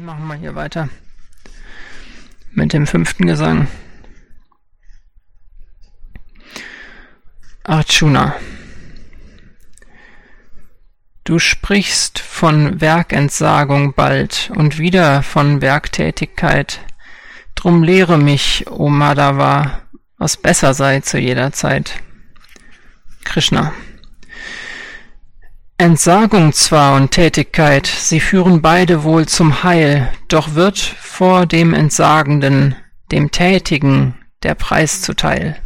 Machen wir hier weiter mit dem fünften Gesang. Arjuna. Du sprichst von Werkentsagung bald und wieder von Werktätigkeit. Drum lehre mich, O Madhava, was besser sei zu jeder Zeit. Krishna. Entsagung zwar und Tätigkeit, sie führen beide wohl zum Heil, doch wird vor dem Entsagenden, dem Tätigen, der Preis zuteil.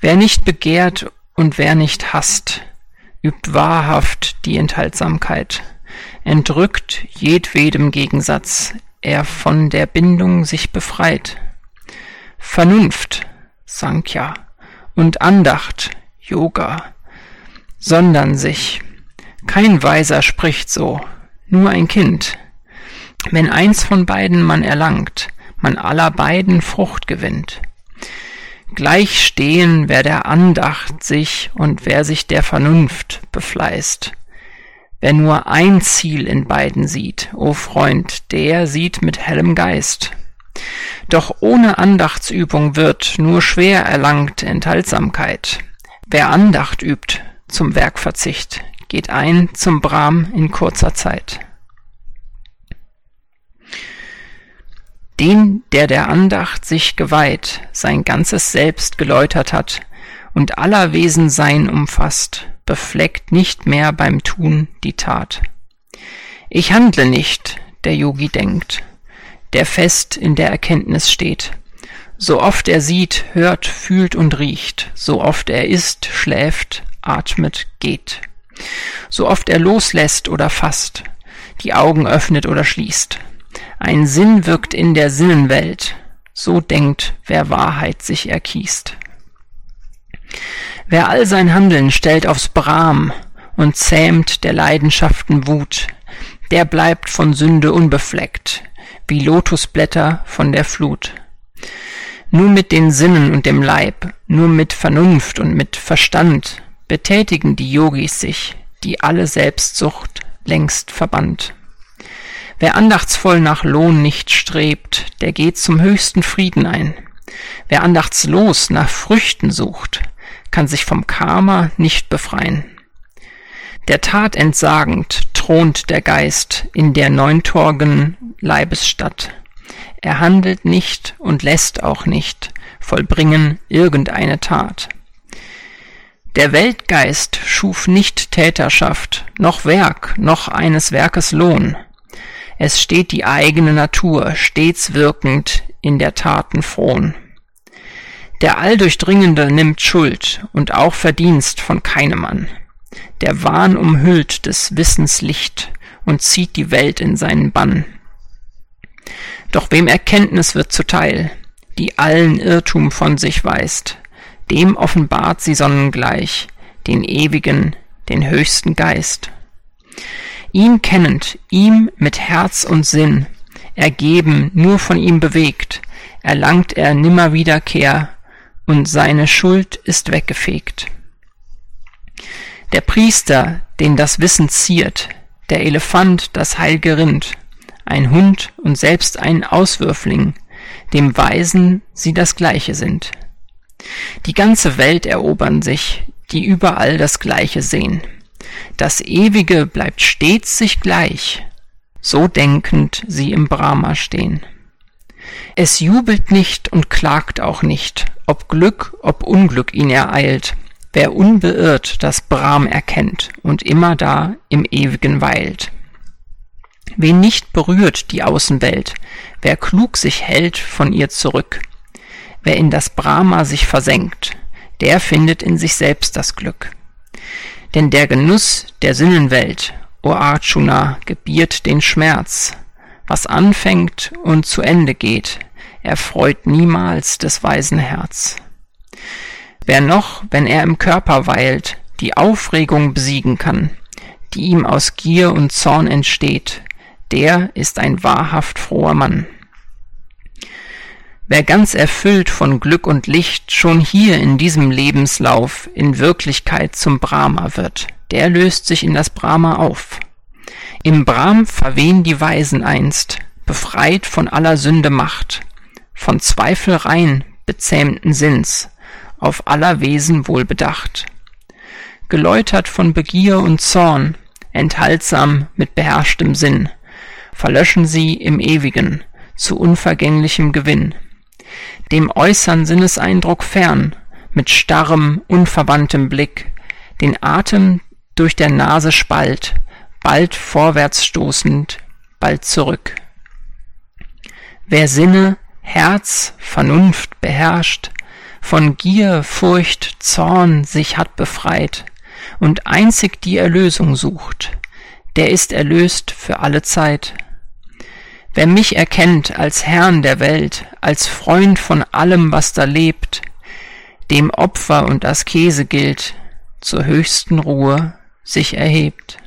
Wer nicht begehrt und wer nicht hasst, übt wahrhaft die Enthaltsamkeit, entrückt jedwedem Gegensatz, er von der Bindung sich befreit. Vernunft, Sankhya, und Andacht, Yoga, sondern sich, kein Weiser spricht so, nur ein Kind. Wenn eins von beiden man erlangt, man aller beiden Frucht gewinnt. Gleich stehen, wer der Andacht sich und wer sich der Vernunft befleißt. Wer nur ein Ziel in beiden sieht, o Freund, der sieht mit hellem Geist. Doch ohne Andachtsübung wird nur schwer erlangt Enthaltsamkeit. Wer Andacht übt zum Werkverzicht, geht ein zum Brahm in kurzer Zeit. Den, der der Andacht sich geweiht, sein ganzes Selbst geläutert hat und aller Wesen sein umfasst, befleckt nicht mehr beim Tun die Tat. Ich handle nicht, der Yogi denkt, der fest in der Erkenntnis steht. So oft er sieht, hört, fühlt und riecht, so oft er isst, schläft, atmet, geht so oft er loslässt oder fasst, die Augen öffnet oder schließt. Ein Sinn wirkt in der Sinnenwelt, so denkt, wer Wahrheit sich erkiest. Wer all sein Handeln stellt aufs Brahm und zähmt der Leidenschaften Wut, der bleibt von Sünde unbefleckt, wie Lotusblätter von der Flut. Nur mit den Sinnen und dem Leib, nur mit Vernunft und mit Verstand betätigen die Yogis sich, die alle Selbstsucht längst verbannt. Wer andachtsvoll nach Lohn nicht strebt, der geht zum höchsten Frieden ein. Wer andachtslos nach Früchten sucht, kann sich vom Karma nicht befreien. Der Tat entsagend thront der Geist in der neuntorgen Leibesstadt. Er handelt nicht und lässt auch nicht vollbringen irgendeine Tat. Der Weltgeist schuf nicht Täterschaft, noch Werk, noch eines Werkes Lohn. Es steht die eigene Natur, stets wirkend, in der Taten frohn. Der Alldurchdringende nimmt Schuld und auch Verdienst von keinem an. Der Wahn umhüllt des Wissens Licht und zieht die Welt in seinen Bann. Doch wem Erkenntnis wird zuteil, die allen Irrtum von sich weist, dem offenbart sie sonnengleich, den ewigen, den höchsten Geist. Ihn kennend, ihm mit Herz und Sinn, ergeben, nur von ihm bewegt, erlangt er nimmer Wiederkehr, und seine Schuld ist weggefegt. Der Priester, den das Wissen ziert, der Elefant das heilge Rind, ein Hund und selbst ein Auswürfling, dem Weisen sie das Gleiche sind. Die ganze Welt erobern sich, die überall das Gleiche sehen. Das Ewige bleibt stets sich gleich, so denkend sie im Brahma stehen. Es jubelt nicht und klagt auch nicht, ob Glück, ob Unglück ihn ereilt, wer unbeirrt das Brahm erkennt und immer da im Ewigen weilt. Wen nicht berührt die Außenwelt, wer klug sich hält von ihr zurück, Wer in das Brahma sich versenkt, der findet in sich selbst das Glück. Denn der Genuss der Sinnenwelt, o Arjuna, gebiert den Schmerz. Was anfängt und zu Ende geht, erfreut niemals des weisen Herz. Wer noch, wenn er im Körper weilt, die Aufregung besiegen kann, die ihm aus Gier und Zorn entsteht, der ist ein wahrhaft froher Mann. Wer ganz erfüllt von Glück und Licht schon hier in diesem Lebenslauf in Wirklichkeit zum Brahma wird, der löst sich in das Brahma auf. Im Brahm verwehen die Weisen einst, befreit von aller Sünde Macht, von Zweifel rein, bezähmten Sinns, auf aller Wesen wohl bedacht. Geläutert von Begier und Zorn, enthaltsam mit beherrschtem Sinn, verlöschen sie im Ewigen, zu unvergänglichem Gewinn. Dem äußern Sinneseindruck fern, mit starrem, unverwandtem Blick, den Atem durch der Nase spalt, bald vorwärts stoßend, bald zurück. Wer Sinne, Herz, Vernunft beherrscht, von Gier, Furcht, Zorn sich hat befreit und einzig die Erlösung sucht, der ist erlöst für alle Zeit. Wer mich erkennt als Herrn der Welt, als Freund von allem, was da lebt, dem Opfer und Askese gilt, zur höchsten Ruhe sich erhebt.